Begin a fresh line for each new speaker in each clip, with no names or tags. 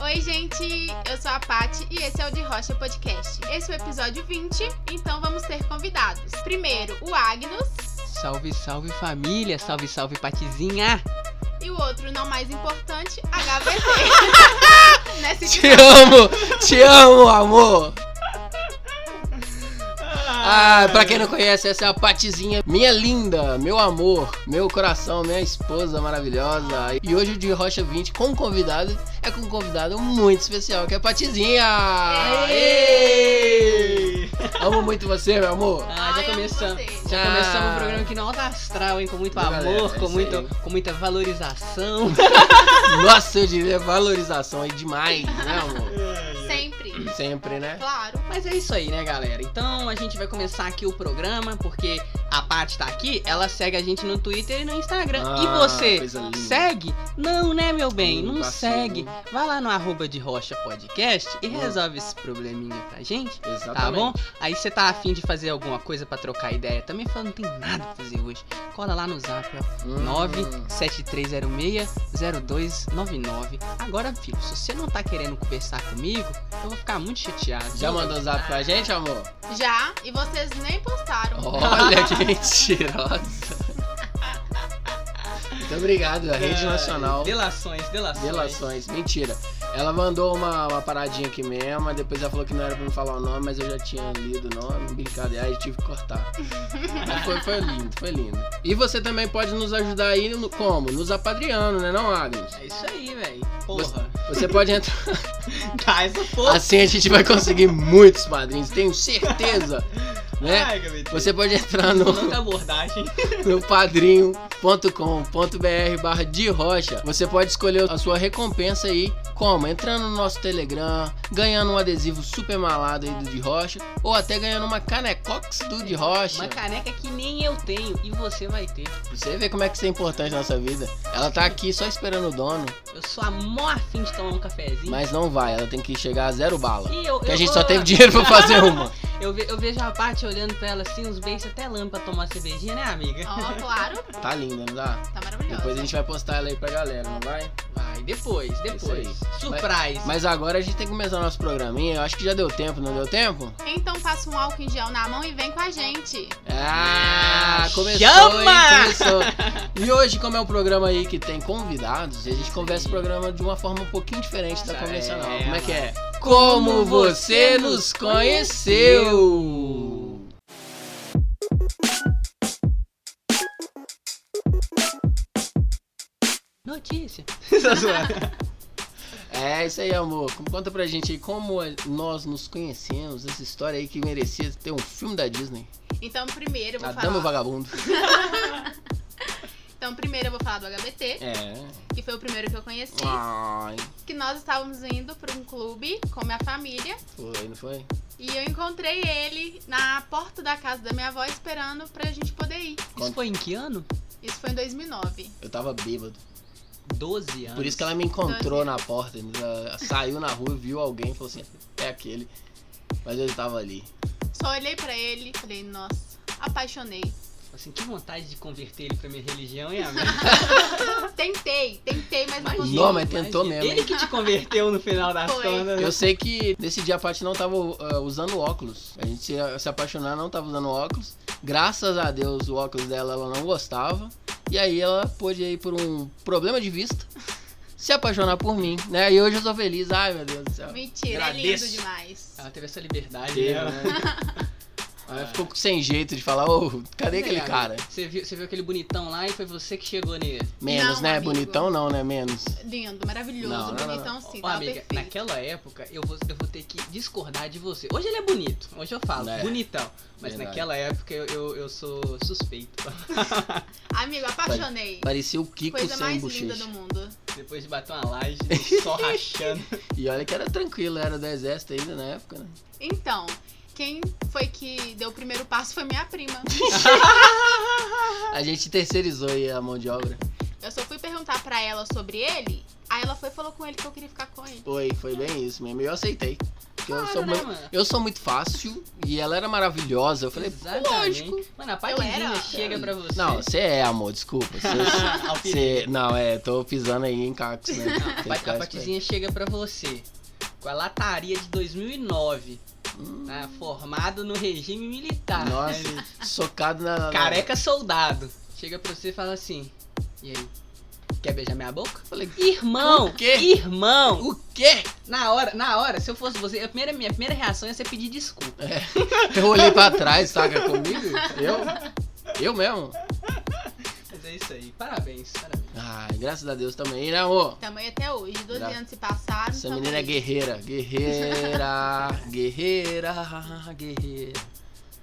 Oi, gente! Eu sou a Pati e esse é o De Rocha Podcast. Esse é o episódio 20, então vamos ter convidados. Primeiro, o Agnus.
Salve, salve família, salve, salve Patizinha.
E o outro, não mais importante. Nessa
Te amo, te amo, amor. Ah, pra quem não conhece, essa é a Patizinha, minha linda, meu amor, meu coração, minha esposa maravilhosa. E hoje o de Rocha 20 com um convidado é com um convidado muito especial, que é a Patizinha. Aê! Amo muito você, meu amor. Ah, já começamos. Já
começamos o programa aqui no alto astral, hein? Com muito
Galera,
amor,
é
com, muito,
aí.
com muita valorização.
Nossa, eu diria valorização aí demais, né, amor?
Sempre.
Sempre, né?
Claro.
Mas é isso aí, né, galera? Então a gente vai começar aqui o programa, porque a Paty tá aqui, ela segue a gente no Twitter e no Instagram. e
Ah,
você
coisa linda.
segue? Não, né, meu bem?
Hum,
não
vacilo.
segue. Vai lá no arroba de Rocha Podcast e
Hum.
resolve esse probleminha pra gente.
Exatamente.
Tá bom? Aí você tá afim de fazer alguma coisa pra trocar ideia também, fala, não tem nada pra fazer hoje. Cola lá no zap, ó.
Hum.
97306-0299. Agora, filho, se você não tá querendo conversar comigo, eu vou ficar muito chateado.
Já mandou zap pra gente, amor?
Já, e vocês nem postaram.
Olha que mentirosa. Muito obrigado, a Rede Nacional.
Delações, delações.
Delações, mentira. Ela mandou uma, uma paradinha aqui mesmo, mas depois ela falou que não era pra me falar o nome, mas eu já tinha lido o nome, brincadeira, aí eu tive que cortar. Mas foi, foi lindo, foi lindo. E você também pode nos ajudar aí no, como? Nos apadriando, né não, Agnes?
É isso aí, velho. Porra.
Você pode entrar.
Tá, essa porra.
Assim a gente vai conseguir muitos padrinhos, tenho certeza. Né?
Ai.
Você pode entrar no, no padrinho.com.br barra de rocha. Você pode escolher a sua recompensa aí, como? Entrando no nosso Telegram, ganhando um adesivo super malado aí do de rocha, ou até ganhando uma canecox do de rocha.
Uma caneca que nem eu tenho e você vai ter.
Você vê como é que isso é importante na nossa vida. Ela tá aqui só esperando o dono,
Eu sou a mó afim de tomar um cafezinho.
mas não vai, ela tem que chegar a zero bala.
E eu,
a
eu
gente
vou-
só teve dinheiro pra fazer uma.
Eu, ve- eu vejo a Paty olhando pra ela assim, uns beijos até pra tomar cervejinha, né, amiga?
Ó, claro.
Tá linda, não dá?
Tá maravilhoso.
Depois a gente vai postar ela aí pra galera, não vai?
Vai, depois, depois.
Isso
Surprise.
Mas agora a gente tem que começar nosso programinha. Eu acho que já deu tempo, não deu tempo?
Então passa um álcool em gel na mão e vem com a gente.
Ah, começou,
chama!
hein? Começou. E hoje, como é um programa aí que tem convidados, a gente conversa o programa de uma forma um pouquinho diferente da convencional.
é,
Como é que é?
Como
Como você nos conheceu?
Notícia.
É isso aí, amor. Conta pra gente aí como nós nos conhecemos, essa história aí que merecia ter um filme da Disney.
Então primeiro eu vou
A Dama
falar.
Vagabundo.
Então primeiro eu vou falar do HBT,
É.
que foi o primeiro que eu conheci.
Ai,
Que nós estávamos indo para um clube com minha família.
foi, não foi?
E eu encontrei ele na porta da casa da minha avó esperando pra gente poder ir.
Isso foi em que ano?
Isso foi em 2009.
Eu tava bêbado.
12 anos.
Por isso que ela me encontrou na porta. Ela saiu na rua, viu alguém e falou assim: é aquele. Mas ele tava ali.
Só olhei pra ele e falei, nossa, apaixonei.
Assim, que vontade de converter ele pra minha religião, hein, amigo?
Tentei, tentei, mas não consegui.
Não, mas tentou
imagina.
mesmo,
Ele que te converteu no final das
Foi.
contas.
Eu sei que nesse dia a Paty não tava uh, usando óculos. A gente se, se apaixonar não tava usando óculos. Graças a Deus o óculos dela ela não gostava. E aí ela pôde aí por um problema de vista se apaixonar por mim, né? E hoje eu tô feliz. Ai, meu Deus do céu.
Mentira, é lindo
Agradeço.
demais.
Ela teve essa liberdade,
Teve,
né?
Aí ficou sem jeito de falar, ô, cadê aquele
Legal.
cara?
Você viu, você viu aquele bonitão lá e foi você que chegou nele.
Menos,
Não,
né?
amigo.
Bonitão não, né? Menos.
Lindo, maravilhoso,
Não, não, não,
bonitão sim,
Ó,
tava
amiga,
perfeito.
naquela época eu vou, eu vou ter que discordar de você. Hoje ele é bonito, hoje eu falo,
É.
bonitão. Mas
Verdade.
naquela época eu, eu, eu sou suspeito.
Amigo, apaixonei.
Parecia o Kiko
Coisa
sem
mais
bochecha.
linda do mundo.
Depois de bater uma laje, só rachando.
E olha que era tranquilo, era do exército ainda na época, né?
Então, quem foi que deu o primeiro passo foi minha prima.
A gente terceirizou aí a mão de obra.
Eu só fui perguntar pra ela sobre ele, aí ela foi e falou com ele que eu queria ficar com ele.
Foi, foi bem isso mesmo. E eu aceitei. porque eu
Claro,
sou
né,
muito, eu sou muito fácil e ela era maravilhosa. Eu falei,
Exatamente.
lógico.
Mano, a
era.
chega pra você.
Não, você é, amor, desculpa. Você,
Alfineira.
você- não, é, tô pisando aí em cacos, né? Que
A, a chega pra você com a lataria de 2009,
Hum,
formado no regime militar.
Nossa,
né,
socado na.
Careca soldado. Chega pra você e fala assim: E aí? Quer beijar minha boca?
Falei,
Irmão!
O quê?
Irmão!
o quê?
Na hora, na hora, se eu fosse você, a primeira, minha primeira reação ia ser pedir desculpa.
Eu olhei pra trás, saca comigo? Eu? Eu mesmo?
É isso aí. Parabéns, parabéns.
Ai, graças a Deus também, né, amor?
Tamanho até hoje. 12
Gra-
anos se passaram.
Essa menina é guerreira, guerreira, guerreira, guerreira.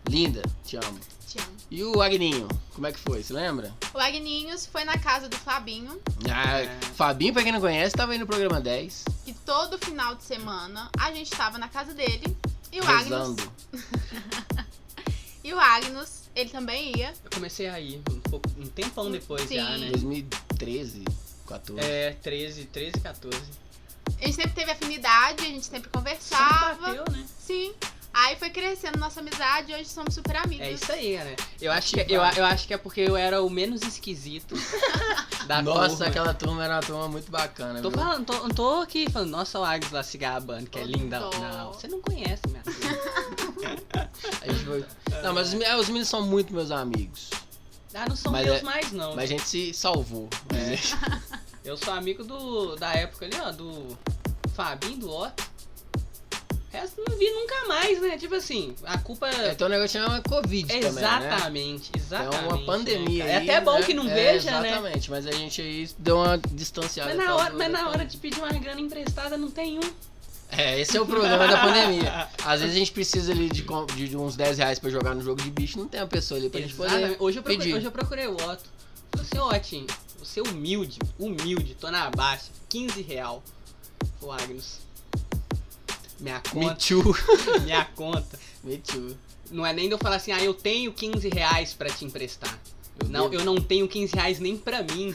Linda, te amo.
Te amo.
E o Agninho, como é que foi? Você lembra?
O Agninhos foi na casa do Fabinho.
Ah,
É.
Fabinho, pra quem não conhece, tava aí no programa 10,
E todo final de semana a gente tava na casa dele. E o Agnus.
rezando.
E o Agnus, ele também ia.
Eu comecei a ir um, pouco, um tempão depois
Sim.
já, né?
2013, 14.
É, 13, 13, 14.
A gente sempre teve afinidade, a gente sempre
Sempre
conversava.
bateu, né?
Sim. Aí foi crescendo nossa amizade e hoje somos super amigos.
É isso aí, cara. Eu acho, que, eu, eu acho que é porque eu era o menos esquisito da
Nossa,
turma.
aquela turma era uma turma muito bacana,
Tô
viu?
falando, tô, não tô aqui falando, nossa, o Agnes lá se gabando, que é linda. Não, você não conhece, minha filha.
A gente foi... Não, mas os, me- os meninos são muito meus amigos.
Ah, não são
Mas
meus
é-
mais, não.
Mas a gente se salvou. né?
Eu sou amigo do, da época ali, ó, do Fabinho, do Otto. O resto não vi nunca mais, né? Tipo assim, a culpa
É,
é.
então o negócio chama Covid também, né?
Exatamente, exatamente.
É uma pandemia
né, cara?
aí,
É até bom
né?
que não
É,
veja, né?
Exatamente, mas a gente aí deu uma distanciada.
Mas na, hora, mas na hora de pedir uma grana emprestada não tem um.
É, esse é o problema da pandemia. Às vezes a gente precisa ali de, de- uns 10 reais pra jogar no jogo de bicho, não tem uma pessoa ali pra gente
Exatamente.
poder
Hoje eu, procurei, hoje eu procurei o Otto. Falei assim, Otinho, você é humilde, humilde, tô na baixa, 15 real. O Agnus. Minha
Me
conta,
too.
minha conta.
Me too.
Não é nem de eu falar assim, ah, eu tenho 15 reais pra te emprestar.
Eu
Não,
devo.
eu não tenho 15 reais nem pra mim.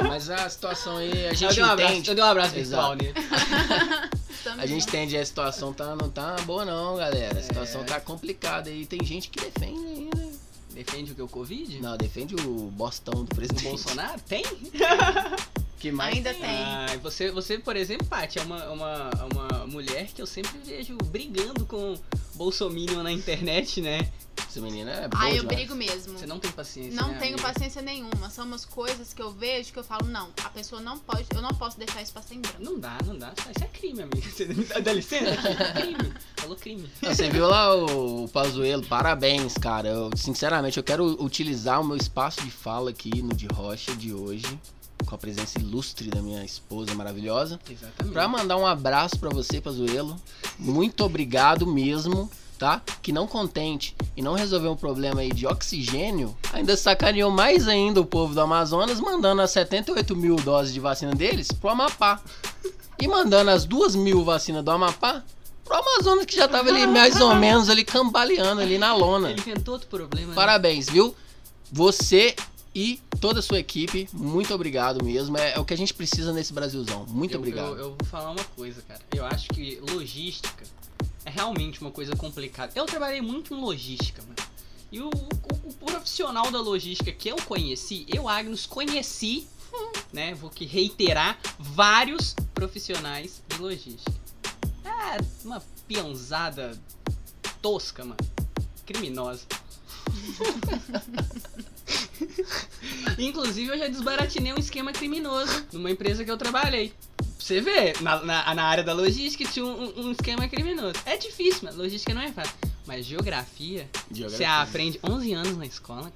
Não, mas a situação aí, a
Eu
gente
dei um abraço,
entende.
eu dei um abraço
Exato.
virtual nele.
Estamos
A gente entende, a situação tá, não tá boa não, galera. A situação
É.
tá complicada aí. Tem gente que defende ainda.
Defende o que? O Covid?
Não, defende o bostão do
O
presidente.
Bolsonaro? Tem?
Que mais
Ainda
tem?
tem.
Ah, você, você, por exemplo, Paty, é uma, uma, uma mulher que eu sempre vejo brigando com Bolsominion na internet, né?
Essa menina é boa
Ah, eu
demais.
brigo mesmo.
Você não tem paciência.
Não
né,
tenho
amiga?
paciência nenhuma. São umas coisas que eu vejo que eu falo, não, a pessoa não pode, eu não posso deixar isso passar em branco.
Não dá, não dá. Isso é crime, amiga. Você dá licença? É crime. Falou crime.
Não, Você viu lá o, o Pazuello? Parabéns, cara. Eu, sinceramente, eu quero utilizar o meu espaço de fala aqui no De Rocha de hoje, com a presença ilustre da minha esposa maravilhosa,
Exatamente.
pra mandar um abraço pra você, Pazuello. Muito obrigado mesmo, tá? Que não contente e não resolveu um problema aí de oxigênio, ainda sacaneou mais ainda o povo do Amazonas, mandando as 78 mil doses de vacina deles pro Amapá. E mandando as duas mil vacinas do Amapá pro Amazonas, que já tava ali mais ou menos ali cambaleando ali na lona.
Ele inventou outro problema. né?
Parabéns, viu? Você e toda a sua equipe, muito obrigado mesmo. É, é o que a gente precisa nesse Brasilzão. Muito
eu,
obrigado.
Eu, eu vou falar uma coisa, cara. Eu acho que logística é realmente uma coisa complicada. Eu trabalhei muito em logística, mano. E o, o- o profissional da logística que eu conheci, eu, Agnes, conheci, né? Vou que reiterar, vários profissionais de logística. É uma pianzada tosca, mano. Criminosa. Inclusive, eu já desbaratinei um esquema criminoso numa empresa que eu trabalhei. Você vê, na, na, na área da logística tinha um, um- esquema criminoso. É difícil, mas logística não é fácil. Mas geografia,
Geografia.
você aprende 11 anos na escola.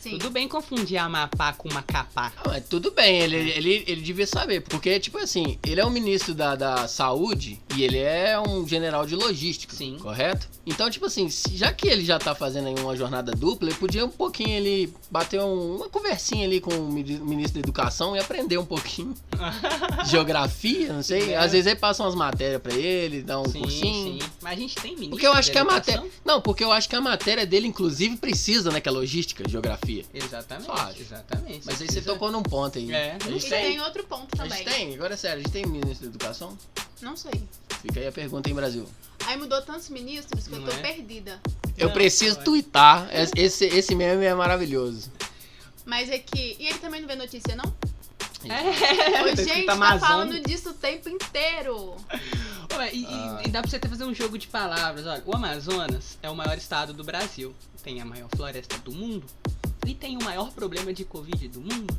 Sim.
Tudo bem confundir Amapá com Macapá.
Ah, tudo bem, ele, ele, ele devia saber, porque, tipo assim, ele é o ministro da, da saúde e ele é um general de logística,
Sim.
correto? Então, tipo assim, já que ele já tá fazendo aí uma jornada dupla, ele podia um pouquinho ele bater um- uma conversinha ali com o mini- ministro da educação e aprender um pouquinho de geografia, não sei.
É.
Às vezes aí passa umas matérias pra ele, dá um
sim,
cursinho.
sim. Mas a gente tem ministro
Porque eu acho que a
educação?
matéria. Não, porque eu acho que a matéria dele, inclusive, precisa, né? Que é logística, geografia.
Exatamente, exatamente.
Mas aí você tocou num ponto aí.
É.
A
E
gente
tem
tem.
outro ponto
A
também.
gente tem, agora é sério, a gente tem ministro da educação?
Não sei.
Fica aí a pergunta, hein, Brasil?
Aí mudou tantos ministros que eu
Não
tô
é?
perdida.
Eu
Não,
preciso
é.
twittar. Esse, esse meme é maravilhoso.
Mas é que. E ele também não vê notícia, não?
É,
Ô,
tá escrito
gente, tá
Amazônia.
falando disso o tempo inteiro.
Ué, e, e-
Ah.
e dá pra você até fazer um jogo de palavras. Olha, o Amazonas é o maior estado do Brasil. Tem a maior floresta do mundo. E tem o maior problema de Covid do mundo.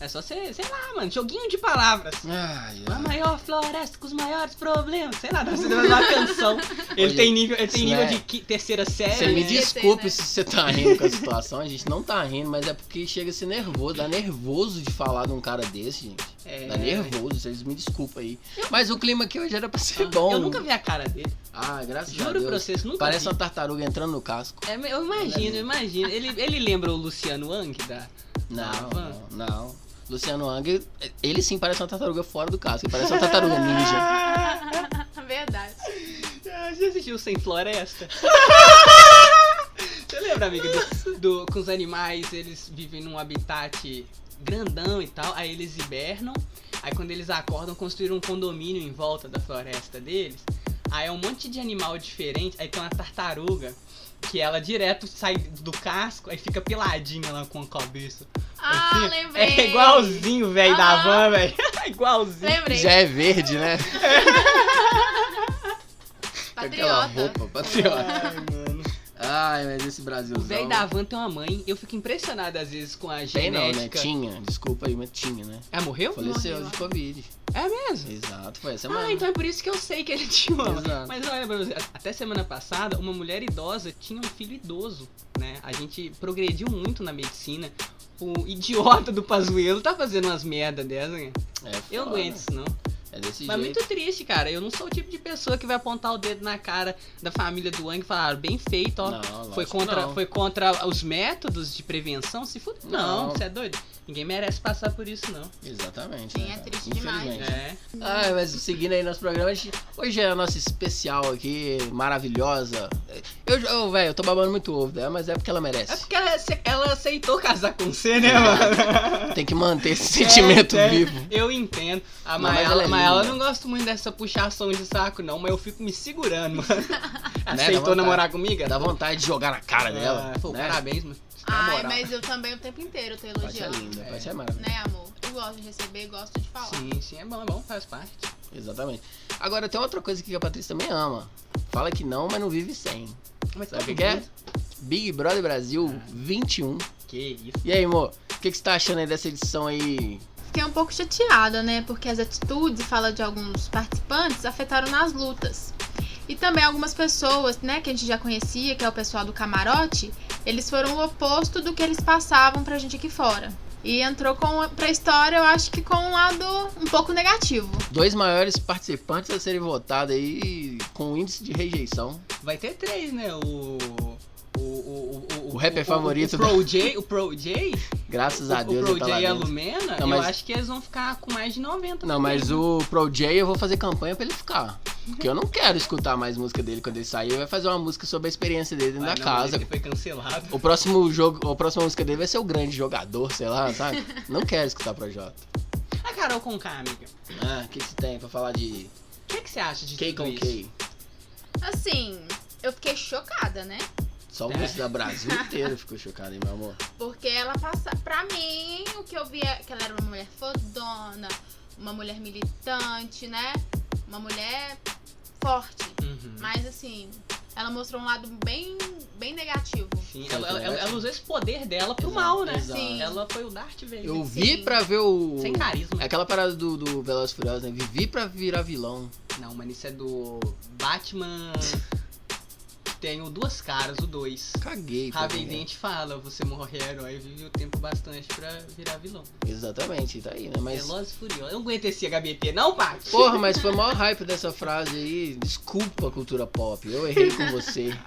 É só você, sei lá, mano, joguinho de palavras.
Ai,
A
ai.
maior floresta com os maiores problemas. Sei lá, dá pra você fazer uma canção. Ele
Olha,
tem nível, ele tem nível
é-
de qui- terceira série.
Você me
né?
desculpe
né?
se você tá rindo com a situação. A gente não tá rindo, mas é porque chega a ser nervoso. Dá nervoso de falar de um cara desse, gente.
É.
Dá nervoso, vocês me desculpem aí. Mas o clima aqui hoje era pra ser bom.
Eu nunca vi a cara dele.
Ah, graças a
Juro
Deus.
pra vocês, nunca
Parece
vi.
uma tartaruga entrando no casco.
É, eu imagino, eu imagino. Ele, ele lembra o Luciano Wang da.
Não, não, não. Luciano Wang, ele sim parece uma tartaruga fora do casco. Ele parece uma tartaruga ninja.
Verdade.
Ah, Você assistiu Sem Floresta? Você lembra, amiga, do, do- com os animais, eles vivem num habitat grandão e tal, aí eles hibernam, aí quando eles acordam, construíram um condomínio em volta da floresta deles, aí é um monte de animal diferente, aí tem uma tartaruga, que ela direto sai do casco, aí fica peladinha lá com a cabeça.
Ah,
Assim,
lembrei.
É igualzinho, velho, da
Aham.
van, velho. igualzinho.
Lembrei.
Já é verde, né? Aquela
Patriota.
roupa, patriota.
Ai, mano.
Ai, mas esse Brasil.
O velho da van tem uma mãe, eu fico impressionado às vezes com a
Tem não, né?
genética.
Tinha. Desculpa aí, mas tinha, né?
Ah, morreu?
Faleceu
Morreu.
de Covid.
É mesmo?
Exato, foi essa semana.
Ah, então é por isso que eu sei que ele tinha uma.
Exato.
Mas olha pra você, até semana passada, uma mulher idosa tinha um filho idoso, né? A gente progrediu muito na medicina. O idiota do Pazuelo tá fazendo umas merda dessa, né?
É
Eu aguento isso, não.
É desse
Mas
jeito.
muito triste, cara. Eu não sou o tipo de pessoa que vai apontar o dedo na cara da família do Wang e falar, "Ah, bem feito, ó.
Não,
foi, contra, foi contra os métodos de prevenção? Se fuder. Não,
Não.
você é doido? Ninguém merece passar por isso, não.
Exatamente.
Sim,
né,
é
cara?
triste demais,
Infelizmente.
É.
Ai, mas seguindo aí nosso programa, a gente- hoje é a nossa especial aqui, maravilhosa. Eu, eu velho, eu tô babando muito ovo dela, mas é porque ela
É
merece.
porque ela, ela aceitou casar com você, né, mano?
Tem que manter esse sentimento
É, é,
vivo.
Eu entendo. A
Não, mas
Maela,
ela é
mas ela
linda.
não gosto muito dessa puxação de saco, não, mas eu fico me segurando, mano.
Né,
Aceitou
vontade.
namorar comigo?
Dá vontade de jogar na cara dela.
Ah, pô,
né?
Parabéns, mano.
Ai, mas eu também o tempo inteiro tô
Pode ser
elogiando.
linda,
É.
pode ser maravilhosa.
Né, amor? Eu gosto de receber, gosto de falar.
Sim, sim, é bom, é bom, faz parte.
Exatamente. Agora tem outra coisa que a Patrícia também ama. Fala que não, mas não vive sem.
Mas
Sabe o que, que é? Big Brother Brasil 21.
Que isso.
E aí, amor? O que, que você tá achando aí dessa edição aí?
Fiquei um pouco chateada, né? Porque as atitudes e fala de alguns participantes afetaram nas lutas. E também algumas pessoas, né, que a gente já conhecia, que é o pessoal do camarote, eles foram o oposto do que eles passavam pra gente aqui fora. E entrou com, pra história, eu acho que com um lado um pouco negativo.
Dois maiores participantes a serem votados aí com índice de rejeição.
Vai ter três, né? O. O, o, o,
O rapper favorito
O, Pro J, o Pro J,
Graças
o,
a
o
Deus
Pro
ele tá
J
lá
e a. Lumena,
Não,
eu
mas-
acho que eles vão ficar com mais de 90.
Não, mas o Pro J eu vou fazer campanha pra ele ficar. Porque eu não quero escutar mais música dele quando ele sair. Ele vai fazer uma música sobre a experiência dele dentro
Ah,
da
não,
casa.
Ele foi cancelado.
O próximo jogo, a próxima música dele vai ser o grande jogador, sei lá, sabe? Não quero escutar Projota.
A Carol com K, amiga.
Ah, o que, que você tem pra falar de
O que, que você acha de
K
tudo
com
isso?
K?
Assim, eu fiquei chocada, né?
Só o
É.
da Brasil inteiro ficou chocado, hein, meu amor?
Porque ela passa. Pra mim, o que eu via é que ela era uma mulher fodona, uma mulher militante, né? Uma mulher forte.
Uhum.
Mas assim, ela mostrou um lado bem, bem negativo.
Sim, ela, ela,
negativo.
ela usou esse poder dela pro
Exato,
mal, né?
exato.
Sim.
Ela foi o Darth Vader.
Eu
Sim.
vi pra ver o.
Sem carisma.
É aquela parada do, do Velozes e Furiosos, né? Vivi pra virar vilão.
Não, mano, isso é do Batman. Tenho duas caras, o dois.
Caguei.
Harvey. Dent fala, você morre herói, vive o tempo bastante pra virar vilão.
Exatamente, tá aí, né? Mas.
Velozes e Furiosos. Eu não aguento esse HBT, não, Paty?
Porra, mas foi o maior hype dessa frase aí. Desculpa, cultura pop. Eu errei com você.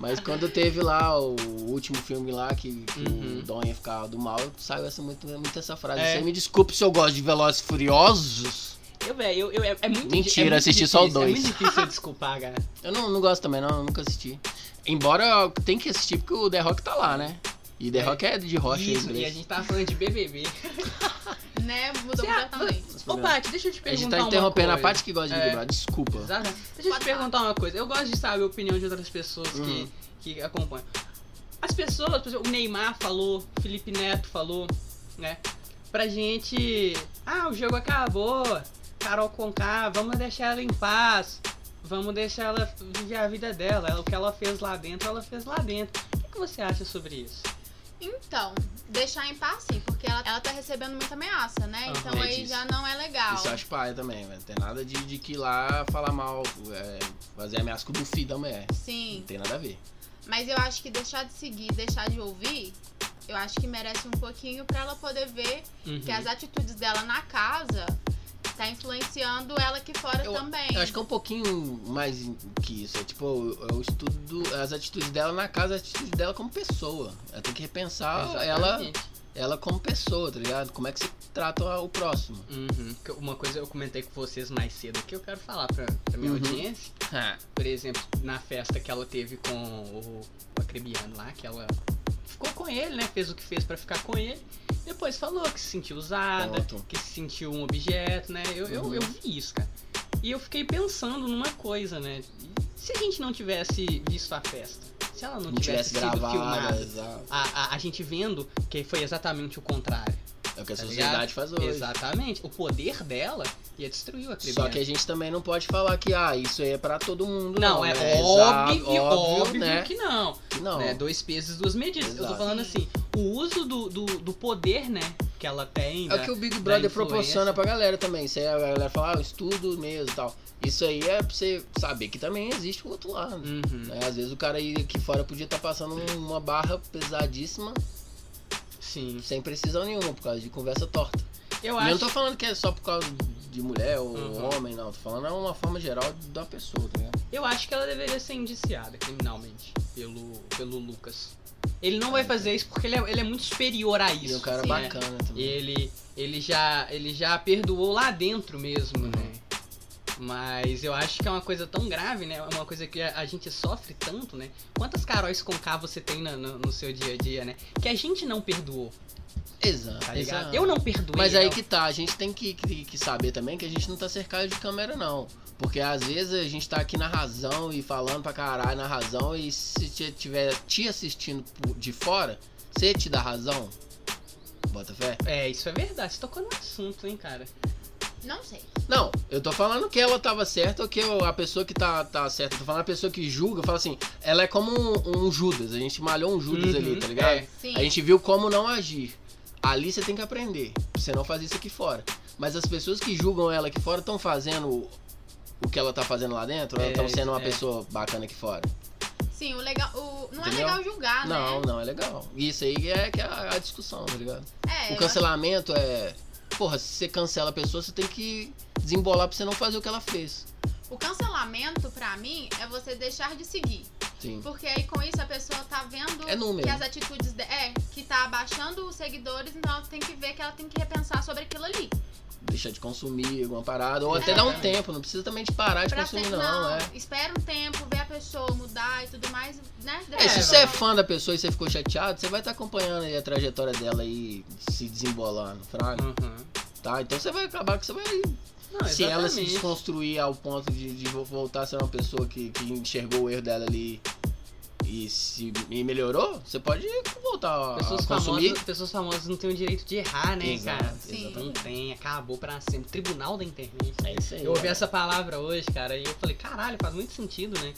Mas quando teve lá o último filme lá que, que
Uhum.
o Dom ia ficar do mal, saiu essa, muito, muito essa frase.
É.
Você me desculpe se eu gosto de Velozes e Furiosos.
Eu, velho, eu, eu, é, é muito
Mentira,
é muito
assisti só o dois.
É muito difícil eu desculpar, cara.
Eu não, não gosto também, não. Eu nunca assisti. Embora tenha que assistir porque o The Rock tá lá, né? E The Rock é de rocha
Isso, e a gente tava falando de BBB.
Né? Mudou completamente.
Ô, Paty, deixa eu te
A
perguntar
gente tá
uma
interrompendo a parte que gosta de
É.
Big Brother. Desculpa.
Exato. Deixa eu te perguntar uma coisa. Eu gosto de saber a opinião de outras pessoas que,
Hum.
que acompanham. As pessoas, por exemplo, o Neymar falou, o Felipe Neto falou, né? Pra gente. Ah, o jogo acabou. Carol Conká, vamos deixar ela em paz. Vamos deixar ela viver a vida dela. Ela- O que ela fez lá dentro, ela fez lá dentro. O que, você acha sobre isso?
Então, deixar em paz sim, porque ela, ela tá recebendo muita ameaça, né?
Aham.
Então aí
Isso.
já não é legal.
Isso eu acho paia também, velho. Não tem nada de, de que ir lá falar mal, é, fazer ameaça com o filho da mulher.
Sim.
Não tem nada a ver.
Mas eu acho que deixar de seguir, deixar de ouvir, eu acho que merece um pouquinho pra ela poder ver
Uhum.
que as atitudes dela na casa tá influenciando ela aqui fora
Eu-
também.
Eu acho que é um pouquinho mais que isso. É tipo, o, o estudo, as atitudes dela na casa, as atitudes dela como pessoa. Ela tem que repensar ela,
Exatamente.
ela como pessoa, tá ligado? Como é que você trata o próximo.
Uhum. Que Uma coisa eu comentei com vocês mais cedo que eu quero falar pra, pra minha
Uhum.
audiência. Por exemplo, na festa que ela teve com o Acrebiano lá, que ela ficou com ele, né? Fez o que fez pra ficar com ele. Depois falou que se sentiu usada, que se sentiu um objeto, né? Eu, eu,
Uhum.
eu vi isso, cara. E eu fiquei pensando numa coisa, né? Se a gente não tivesse visto a festa, se ela não,
Não tivesse
sido
gravado,
filmada,
exato.
a, a, a gente vendo que foi exatamente o contrário.
É o que a
Tá
sociedade
ligado?
faz hoje.
Exatamente. O poder dela ia destruir o Acrebiano.
Só que a gente também não pode falar que, ah, isso aí é pra todo mundo.
Não,
Não,
é
né?
óbvio,
Exato,
óbvio,
né?
que não.
Que não.
né? Dois pesos duas medidas. Eu tô
Exato.
falando assim, o uso do, do, do poder, né, que ela tem.
É o que o Big Brother proporciona pra galera também. Isso aí a galera fala, ah, estudo mesmo e tal. Isso aí é pra você saber que também existe o outro lado.
Uhum.
né? Às vezes o cara aí aqui fora podia estar passando uma barra pesadíssima
Sim.
sem precisão nenhuma, por causa de conversa torta.
Eu
E eu
acho.
não tô falando que é só por causa de mulher ou
Uhum.
homem, não. Tô falando é uma forma geral da pessoa, tá ligado?
Eu acho que ela deveria ser indiciada criminalmente pelo, pelo Lucas. Ele não vai fazer isso porque ele é, ele é muito superior a
E
isso.
é um cara
né?
bacana também.
Ele, ele, já, ele já perdoou lá dentro mesmo,
Uhum.
né? Mas eu acho que é uma coisa tão grave, né? É uma coisa que a, a gente sofre tanto, né? Quantas caróis com K você tem na- no, no seu dia a dia, né? Que a gente não perdoou,
Exato,
tá
exato.
Eu não perdoei.
Mas aí que tá, a gente tem que, que, que saber também que a gente não tá cercado de câmera, não. Porque às vezes a gente tá aqui na razão e falando pra caralho na razão, e se te- tiver te assistindo de fora, você te dá razão? Bota fé?
É, isso é verdade. Você tocou no assunto, hein, cara?
Não sei.
Não, eu tô falando que ela tava certa ou que eu- a pessoa que tá, tá certa. Eu tô falando a pessoa que julga, fala assim, ela é como um, um Judas. A gente malhou um Judas
Uhum,
ali, tá ligado?
é.
Sim.
A gente viu como não agir. Ali você tem que aprender. Você não fazer isso aqui fora. Mas as pessoas que julgam ela aqui fora estão fazendo o que ela tá fazendo lá dentro? Ou
É,
estão sendo uma
é.
pessoa bacana aqui fora?
Sim, o legal. O, não
Entendeu?
é legal julgar,
Não,
né?
não é legal. Isso aí é que é a, a discussão, tá ligado?
É,
O cancelamento é. Porra, se você cancela a pessoa, você tem que desembolar pra você não fazer o que ela fez.
O cancelamento, pra mim, é você deixar de seguir.
Sim.
Porque aí com isso a pessoa tá vendo
É
que as atitudes. De... É, que tá abaixando os seguidores, então ela tem que ver que ela tem que repensar sobre aquilo ali.
Deixar de consumir alguma parada. Ou até dar um tempo, não precisa também de parar de
Pra
consumir,
ter-
não, é.
espera um tempo, ver a pessoa mudar e tudo mais, né?
É, se
É,
você é fã da pessoa e você ficou chateado, você vai estar acompanhando aí a trajetória dela aí se desembolando, fraga,
Uhum.
tá? Então você vai acabar que você vai.
Não,
se ela se desconstruir ao ponto de, de vo- voltar a ser uma pessoa que, que enxergou o erro dela ali e se e melhorou, você pode voltar
Pessoas
a consumir.
famosas, pessoas famosas não têm o direito de errar, né,
Exato,
cara?
Sim.
Não tem, acabou pra sempre. Tribunal da internet.
É isso aí.
Eu ouvi
né?
essa palavra hoje, cara, e eu falei, caralho, faz muito sentido, né?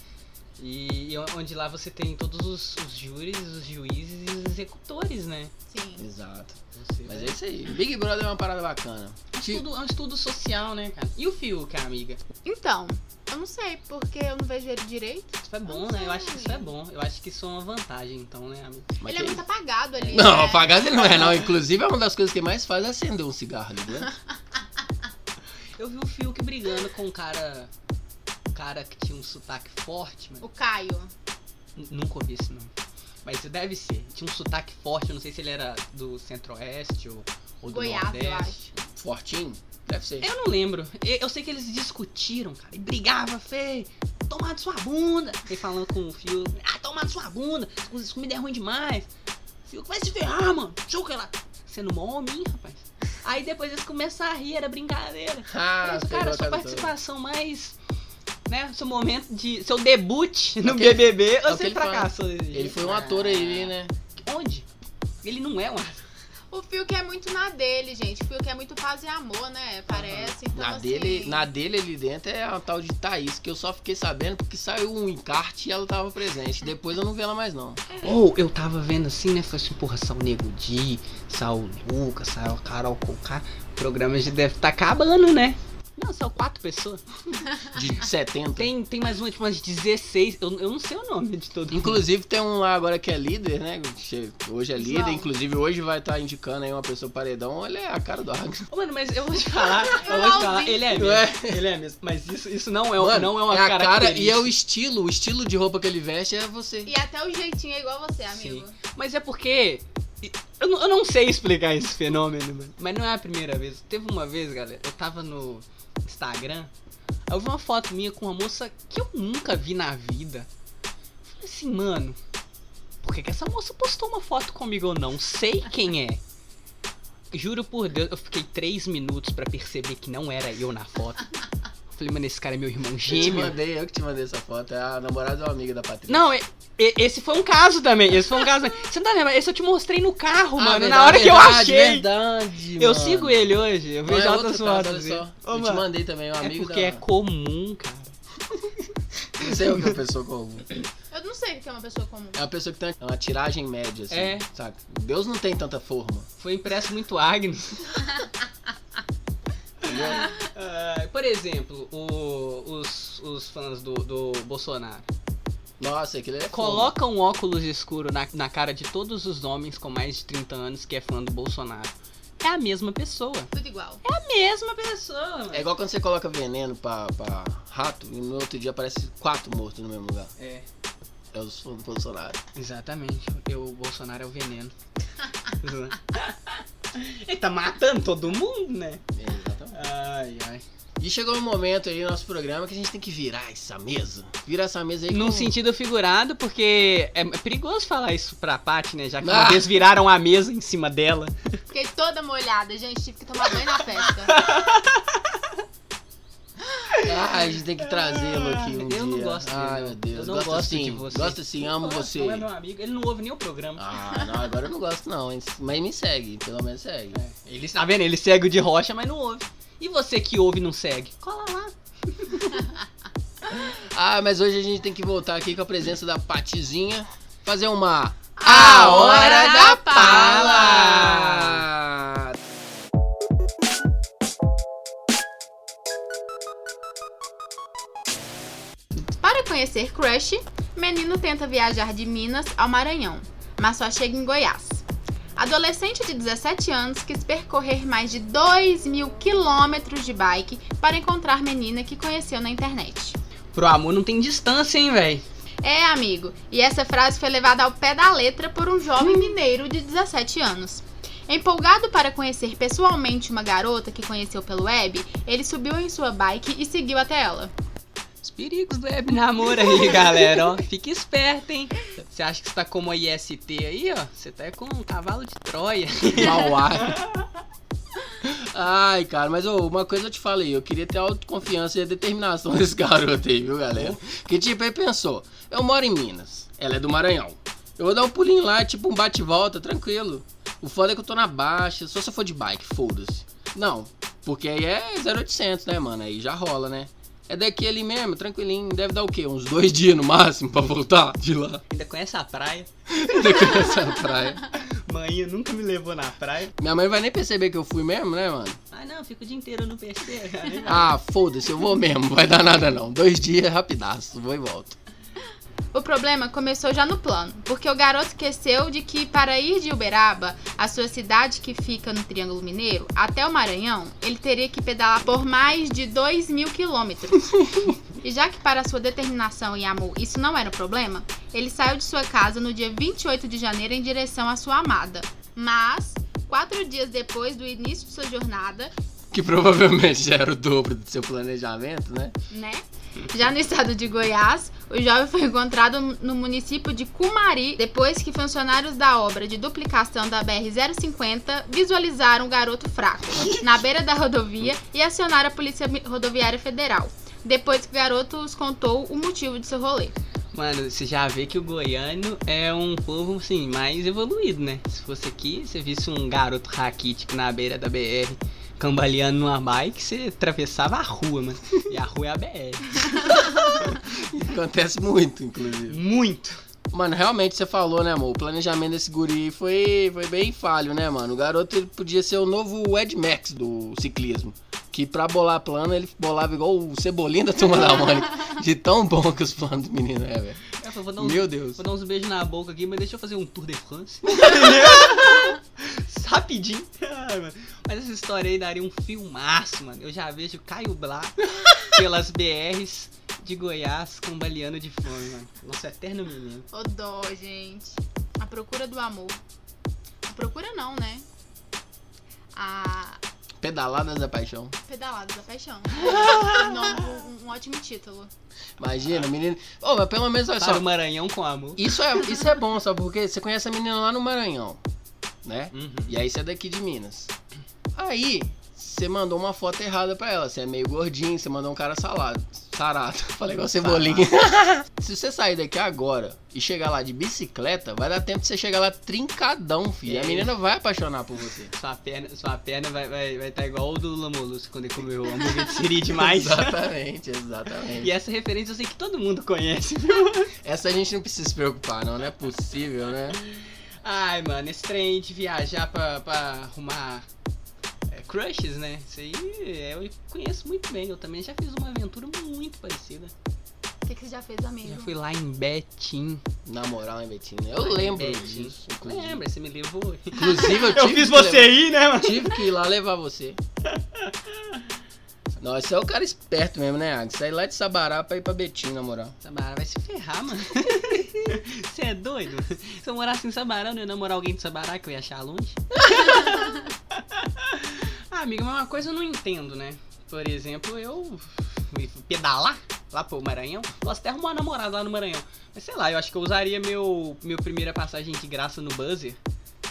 E, e onde lá você tem todos os, os júris, os juízes e os executores, né?
Sim.
Exato.
Você
Mas
vai-
é isso aí. Big Brother é uma parada bacana.
É um estudo, é um estudo social, né, cara? E o Fiuk, amiga?
Então, eu não sei, porque eu não vejo ele direito.
Isso é bom, né? Eu acho que isso é bom. Eu acho que isso é uma vantagem, então, né, amiga?
Mas
ele é
que-
muito apagado ali.
Não,
né?
apagado ele não é, não. Inclusive, é uma das coisas que mais faz é acender um cigarro ali dentro.
Eu vi o Fiuk brigando com um cara. Cara que tinha um sotaque forte, mano.
O Caio.
N- Nunca ouvi esse nome. Mas deve ser. Tinha um sotaque forte, eu não sei se ele era do centro-oeste ou, ou do
Goiás, eu
nordeste.
Fortinho? Deve ser.
Eu não lembro. Eu, eu sei que eles discutiram, cara. E brigava, feio. Tomar de sua bunda. Ele falando com o fio. Ah, tomar de sua bunda. Essa comida é ruim demais. Fiuk, vai se ferrar, mano. Show que lá. Sendo mó homem, rapaz. Aí depois eles começaram a rir, era brincadeira.
Ah,
Mas, cara,
a
sua participação mais. Né, seu momento de. Seu debut no
É o que ele-
BBB,
é o que
você
ele fala.
fracassou.
Ele foi um ator aí, né?
Onde? Ele não é um ator.
O Fiuk é muito na dele, gente. O Fiuk é muito paz e amor, né? Parece. Então,
Na
assim,
dele, na dele ali dentro é a tal de Thaís, que eu só fiquei sabendo porque saiu um encarte e ela tava presente. Depois eu não vi ela mais não.
Ou eu tava vendo assim, né? Falei assim, porra, saiu o Nego Di, saiu o Lucas, saiu a Carol Conká. O programa já deve estar acabando, né? Não, são quatro pessoas.
De 70.
Tem, tem mais uma, tipo, umas 16. Eu, eu não sei o nome de todo mundo.
Inclusive tem um lá agora que é líder, né? Hoje é líder,
João.
inclusive hoje vai estar indicando aí uma pessoa paredão. Ele é a cara do Agnes.
Mano, mas eu vou te falar, eu vou te falar, ele é mesmo.
Ué.
Ele é mesmo. Mas isso, isso não, é,
Mano,
não é uma
a cara e é o estilo, o estilo de roupa que ele veste é você.
E até o jeitinho é igual você, amigo.
Mas é porque. Eu não, eu não sei explicar esse fenômeno, mano. Mas não é a primeira vez. Teve uma vez, galera, eu tava no Instagram. Eu vi uma foto minha com uma moça que eu nunca vi na vida. Falei assim, mano. Por que, que essa moça postou uma foto comigo? Eu não sei quem é. Juro por Deus, eu fiquei três minutos pra perceber que não era eu na foto. Falei, mano, esse cara é meu irmão
Eu te
gêmeo.
mandei, eu que te mandei essa foto. É a namorada de uma amiga da Patrícia.
Não, e- e- esse foi um caso também. Esse foi um caso. Você não tá lembrando? Esse eu te mostrei no carro,
Ah,
mano.
verdade,
na hora que eu achei.
Verdade,
Eu
mano.
sigo ele hoje. Eu vejo
é
altas
caso,
fotos.
olha
dele.
só.
Ô,
eu te
mano,
mandei também, um
é
amigo
porque
da...
é comum, cara.
Não sei o que é uma pessoa comum.
Eu não sei o que é uma pessoa comum.
É uma pessoa que tem uma tiragem média, assim,
É.
sabe? Deus não tem tanta forma.
Foi impresso muito Agnes.
Entendeu?
Ah, por exemplo, o- os, os fãs do, do Bolsonaro.
Nossa, aquele é
Coloca um óculos escuro na, na cara de todos os homens com mais de 30 anos que é fã do Bolsonaro. É a mesma pessoa.
Tudo igual.
É a mesma pessoa, mano.
É igual quando você coloca veneno pra, pra rato e no outro dia aparece quatro mortos no mesmo lugar.
É.
É os fãs do Bolsonaro.
Exatamente. Eu, o Bolsonaro é o veneno. Ele tá matando todo mundo, né?
É, exatamente.
Ai, ai.
E chegou um momento aí no nosso programa que a gente tem que virar essa mesa. Virar essa mesa aí
Num
com...
sentido figurado, porque é perigoso falar isso pra Paty, né? Já que uma
Ah.
vez viraram a mesa em cima dela.
Fiquei toda molhada, gente. Tive que tomar banho na festa.
Ah, a gente tem que trazê-lo aqui um
eu
dia.
não gosto dele,
Ai, meu Deus.
Eu não
gosto
gosto
sim.
de você.
Gosto sim, amo
Não,
você.
Não é meu amigo, ele não ouve nem o programa.
Ah, não, agora eu não gosto não. Mas me segue, pelo menos segue.
É, ele tá vendo? Ele segue o de rocha, mas não ouve. E você que ouve e não segue? Cola lá.
Ah, mas hoje a gente tem que voltar aqui com a presença da Patizinha. Fazer uma...
A Hora da
Pala!
Conhecer Crush, menino tenta viajar de Minas ao Maranhão, mas só chega em Goiás. Adolescente de 17 anos quis percorrer mais de 2 mil quilômetros de bike para encontrar menina que conheceu na internet.
Pro amor não tem distância, hein, véi?
É, amigo, e essa frase foi levada ao pé da letra por um jovem mineiro de 17 anos. Empolgado para conhecer pessoalmente uma garota que conheceu pelo web, ele subiu em sua bike e seguiu até ela.
Os perigos do web namoro aí, galera, ó. Fica esperto, hein? Você acha que você tá como a IST aí, ó? Você tá com um cavalo de Troia.
Mauá. Ai, cara, mas ô, uma coisa eu te falei, eu queria ter a autoconfiança e a determinação desse garoto aí, viu, galera? Que tipo, ele pensou, eu moro em Minas, ela é do Maranhão. Eu vou dar um pulinho lá, tipo um bate-volta, tranquilo. O foda é que eu tô na baixa, só se eu for de bike, foda-se. Não, porque aí é 0800, né, mano? Aí já rola, né? É daqui ali mesmo, tranquilinho. Deve dar o quê? Uns dois dias no máximo pra voltar de lá.
Ainda conhece a praia.
Daqui nessa praia.
Mãe nunca me levou na praia.
Minha mãe vai nem perceber que eu fui mesmo, né, mano?
Ah, não, fico o dia inteiro no PC.
Ah, foda-se, eu vou mesmo, vai dar nada não. Dois dias, rapidaço, vou e volto.
O problema começou já no plano, porque o garoto esqueceu de que para ir de Uberaba, a sua cidade que fica no Triângulo Mineiro, até o Maranhão, ele teria que pedalar por mais de 2 mil quilômetros. E já que para sua determinação e amor isso não era um problema, ele saiu de sua casa no dia 28 de janeiro em direção à sua amada. Mas, quatro dias depois do início de sua jornada,
Que provavelmente já era o dobro do seu planejamento, né?
né? Já no estado de Goiás, O jovem foi encontrado no município de Cumari depois que funcionários da obra de duplicação da BR-050 visualizaram o garoto fraco na beira da rodovia e acionaram a Polícia Rodoviária Federal. Depois que o garoto os contou o motivo de seu rolê.
Mano, você já vê que o goiano é um povo, assim, mais evoluído, né? Se fosse aqui, você visse um garoto raquítico na beira da BR cambaleando numa bike, você atravessava a rua, mano. E a rua é a BR.
Acontece muito, inclusive.
Muito.
Mano, realmente você falou, né, amor? O planejamento desse guri foi, foi bem falho, né, mano? O garoto ele podia ser o novo Ed Max do ciclismo. Que pra bolar plano, ele bolava igual o Cebolinha da Turma da Mônica. De tão bom que os planos do menino é, velho.
Eu falei, vou dar uns,
Meu Deus.
Vou dar uns beijos na boca aqui, mas deixa eu fazer um Tour de France. Rapidinho. Mas essa história aí daria um filmaço, mano. Eu já vejo Caio Blá pelas BRs de Goiás cambaleando de fome, mano. Nosso eterno menino.
Ô dó, gente. A procura do amor. A procura não, né? A
Pedaladas da paixão.
pedalada da paixão. um, um- um ótimo título.
Imagina, o menino. Mas pelo menos, olha
Para
só.
o Maranhão com amor.
Isso é, isso é bom, sabe? Porque você conhece a menina lá no Maranhão, né?
Uhum.
E aí você é daqui de Minas. Aí, você mandou uma foto errada pra ela. Você é meio gordinho, você mandou um cara salado. Sarado. Falei igual cebolinha. Se você sair daqui agora e chegar lá de bicicleta, vai dar tempo de você chegar lá trincadão, filho.
É.
A menina vai apaixonar por você.
Sua perna, sua perna vai estar vai, vai tá igual o do Lula Molusco quando ele comeu hambúrguer de siri demais.
Exatamente, exatamente.
E essa referência eu sei que todo mundo conhece, viu?
Essa a gente não precisa se preocupar, não. Não é possível, né?
Ai, mano, esse trem de viajar pra, pra arrumar é, crushes, né? Isso aí é, eu conheço muito bem. Eu também já fiz uma aventura muito parecida.
O que, que você já fez, amigo?
Já fui lá em Betim.
Na moral, hein, Betinho? Eu lembro
Betim.
disso. Inclusive,
Lembra? Você me levou.
inclusive eu,
Eu fiz
que
você
levar-
aí, né, mano?
Tive que ir lá levar você. Não, esse é o cara esperto mesmo, né, Agnes? Sair lá de Sabará pra ir pra Betim, na moral.
Sabará vai se ferrar, mano. Você é doido? Se eu morasse em Sabará, eu não ia namorar alguém de Sabará que eu ia achar longe. ah, amigo, mas uma coisa eu não entendo, né? Por exemplo, eu pedalar lá pro Maranhão. Posso até arrumar uma namorada lá no Maranhão. Mas sei lá, eu acho que eu usaria meu, meu primeira passagem de graça no buzzer.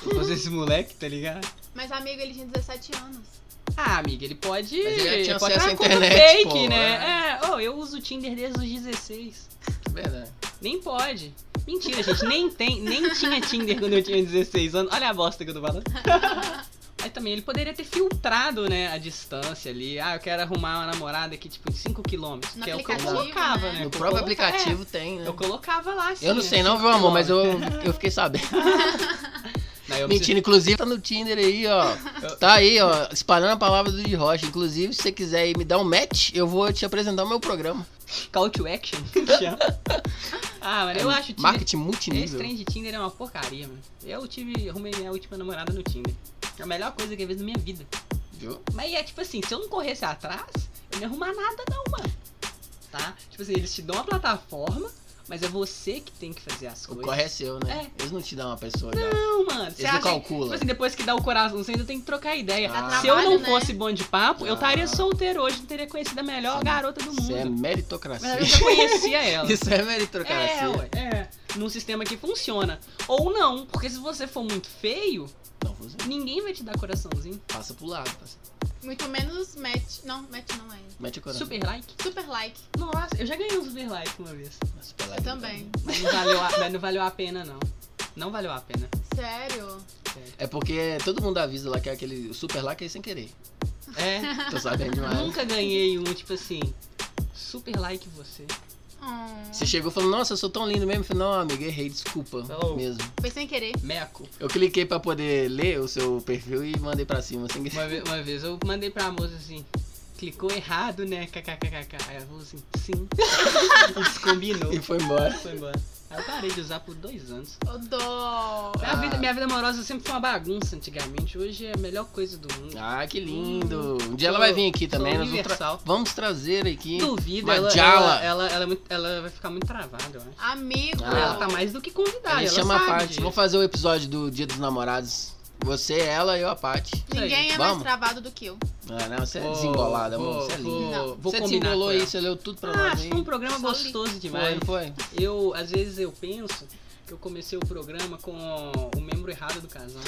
Se fosse esse moleque, tá ligado?
Mas, amigo, ele tinha 17 anos.
Ah, amiga, ele pode.
Mas ele já tinha
pode
acesso à internet,
fake,
pô,
né? É, oh, eu uso o Tinder desde os 16.
Verdade.
Nem pode. Mentira, gente. Nem tem, nem tinha Tinder quando eu tinha 16 anos. Olha a bosta que eu tô falando. Mas também ele poderia ter filtrado, né, a distância ali. Ah, eu quero arrumar uma namorada aqui, tipo, de 5km.
No
Que é o que eu colocava,
né?
né?
No próprio
coloca-
aplicativo tem,
é,
né?
eu colocava lá, assim.
Eu não
né,
sei não,
5
viu, amor, mas eu, eu fiquei sabendo.
Não,
Mentira, inclusive tá no Tinder aí, ó. Tá aí, ó, espalhando a palavra do de Rocha. Inclusive, se você quiser ir me dar um match, eu vou te apresentar o meu programa.
preciso- Call to action. ah, mano, eu acho o Tinder...
Marketing
Esse
multinível.
trem de Tinder é uma porcaria, mano. Eu tive, arrumei minha última namorada no Tinder. É a melhor coisa que eu fiz na minha vida.
Viu?
Mas é tipo assim, se eu não corresse atrás, eu não ia arrumar nada não, mano. Tá? Tipo assim, eles te dão uma plataforma, mas é você que tem que fazer as
O
coisas.
corre é seu, né? Eles não te dão uma pessoa já.
Não, mano. Você
Eles não
acha
calculam.
Tipo assim, depois que dá o coração, você ainda tem que trocar ideia.
Dá
Se eu não
né?
fosse bom de papo, eu estaria
Ah.
solteiro hoje, não teria conhecido a melhor
Sim.
garota do
Isso é
mundo.
meritocracia.
Mas eu já conhecia ela.
Isso é
É,
meritocracia.
ué. É. Num sistema que funciona. Ou não, porque se você for muito feio, Ninguém vai te dar coraçãozinho.
passa pro lado. Passa.
Muito menos match. Não, match não é.
Mete o coração.
Super like.
Super like.
Nossa, eu já ganhei um super like uma vez.
Super
Eu
like
também.
Mas não valeu a, mas não valeu a pena, não. Não valeu a pena.
Sério?
É porque todo mundo avisa lá que é aquele super like aí sem querer.
É.
Tô sabendo demais.
Nunca ganhei um, tipo assim, super like você.
Hum,
Você chegou falando, nossa, eu sou tão lindo mesmo. Eu falei, não, amigo, errei, desculpa.
Oh.
Mesmo.
foi sem querer.
Meco.
Eu cliquei pra poder ler o seu perfil e mandei pra cima. Sem.
Uma, ve- uma vez eu mandei pra moça assim, clicou errado, né? KKKK. Aí ela falou assim, sim. E descombinou.
E foi embora.
Foi embora. Aí eu parei de usar por dois anos.
Ô, dó.
Minha,
Ah.
vida, minha vida amorosa sempre foi uma bagunça antigamente. Hoje é a melhor coisa do mundo.
Ah, que lindo. Um dia
Sou-
ela vai vir aqui também. nós vamos, tra-
universal.
vamos trazer aqui.
Duvido,
uma
ela, ela, ela, ela, é muito- ela vai ficar muito travada, eu acho.
Amigo.
Ah,
Ela tá mais do que convidada.
Ele
ela
chama a
sabe
parte.
disso.
Vamos fazer o episódio do Dia dos Namorados. Você, ela e eu, a Paty.
Isso.
Ninguém é mais
Vamos?
travado do que eu.
Ah, não, você é
Vou-
desengolada, amor. Você é linda.
vou-
Não.
vou
Você
combinar
desembolou
com
aí,
ela.
você leu tudo pra
Ah,
nós
foi um programa
Só li.
gostoso
Foi,
demais.
não foi?
Eu, às vezes, eu penso que eu comecei o programa com o membro errado do casal.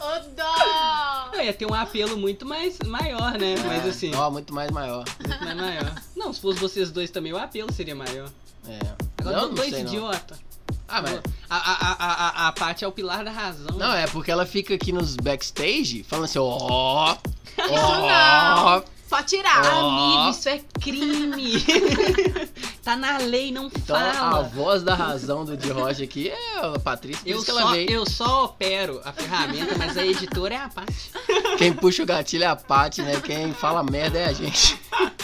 Ô, dó!
Eu ia ter um apelo muito mais maior, né? Mas
É,
assim,
Ó, muito mais maior.
muito mais maior. Não, se fosse vocês dois também, o apelo seria maior.
É.
Agora,
Eu não
dois
sei, não.
idiota.
Ah, mas...
A, a, a, a, a Paty é o pilar da razão.
Não, é porque ela fica aqui nos backstage falando assim, ó...
Isso
ó,
não. Pode tirar.
Ó.
Amigo, isso é crime. tá na lei, não
Então, a
fala.
voz da razão do de Rocha aqui é a Patrícia, por
Eu
isso que ela
só,
veio.
eu só opero a ferramenta, mas a editora é a Paty.
Quem puxa o gatilho é a Paty, né? Quem fala merda é a gente.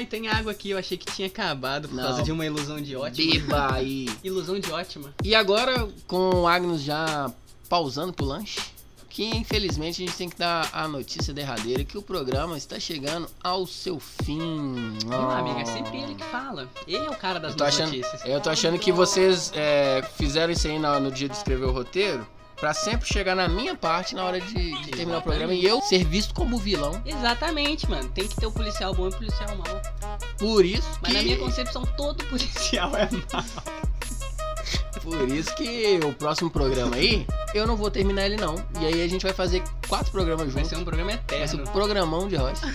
Ai, tem água aqui, eu achei que tinha acabado por
Não.
causa de uma ilusão de ótima.
Biba aí.
Ilusão de ótima.
E agora, com o Agnes já pausando pro lanche, que infelizmente a gente tem que dar a notícia derradeira que o programa está chegando ao seu fim.
Meu amigo, é sempre ele que fala. Ele é o cara das
Eu achando,
notícias.
eu tô achando que vocês é, fizeram isso aí no, no dia de escrever o roteiro pra sempre chegar na minha parte na hora de, de terminar o programa e eu ser visto como vilão.
Exatamente, mano. Tem que ter o policial bom e o policial mau.
Por isso
Mas
que,
na minha concepção, todo policial é mau.
por isso que o próximo programa aí, eu não vou terminar ele não. E aí a gente vai fazer quatro programas
Vai
juntos.
ser um programa
Vai ser
eterno.
um programão de rocha.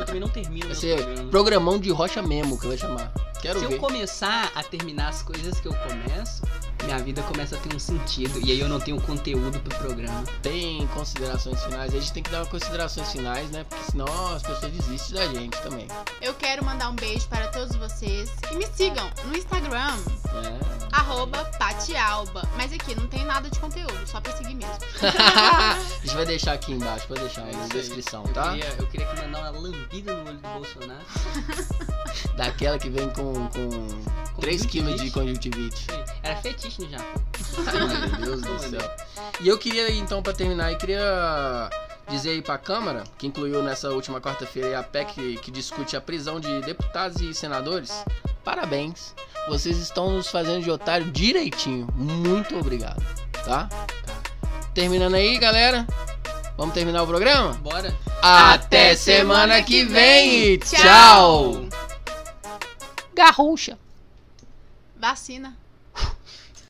Eu também não termino
Vai ser
programa.
programão de rocha mesmo que vai chamar. Quero
Se eu
ver.
começar a terminar as coisas que eu começo, minha vida começa a ter um sentido. E aí eu não tenho conteúdo pro programa.
Tem considerações finais. A gente tem que dar considerações finais, né? Porque senão as pessoas desistem da gente também.
Eu quero mandar um beijo para todos vocês. E me sigam no Instagram,
É.
arroba Patialba. Mas aqui não tem nada de conteúdo, só pra seguir mesmo.
a gente vai deixar aqui embaixo, vai deixar aí na descrição,
Eu
tá?
queria, eu queria que mandar uma lambida no olho do Bolsonaro.
Daquela que vem com, com 3 kg de conjuntivite.
Era fetiche no Japão.
Ai, meu Deus do céu. E eu queria, então, pra terminar, eu queria dizer aí pra Câmara, que incluiu nessa última quarta-feira a PEC que discute a prisão de deputados e senadores, parabéns. Vocês estão nos fazendo de otário direitinho. Muito obrigado, tá? Terminando aí, galera. Vamos terminar o programa?
Bora.
Até semana que vem e tchau! Garrucha.
Vacina.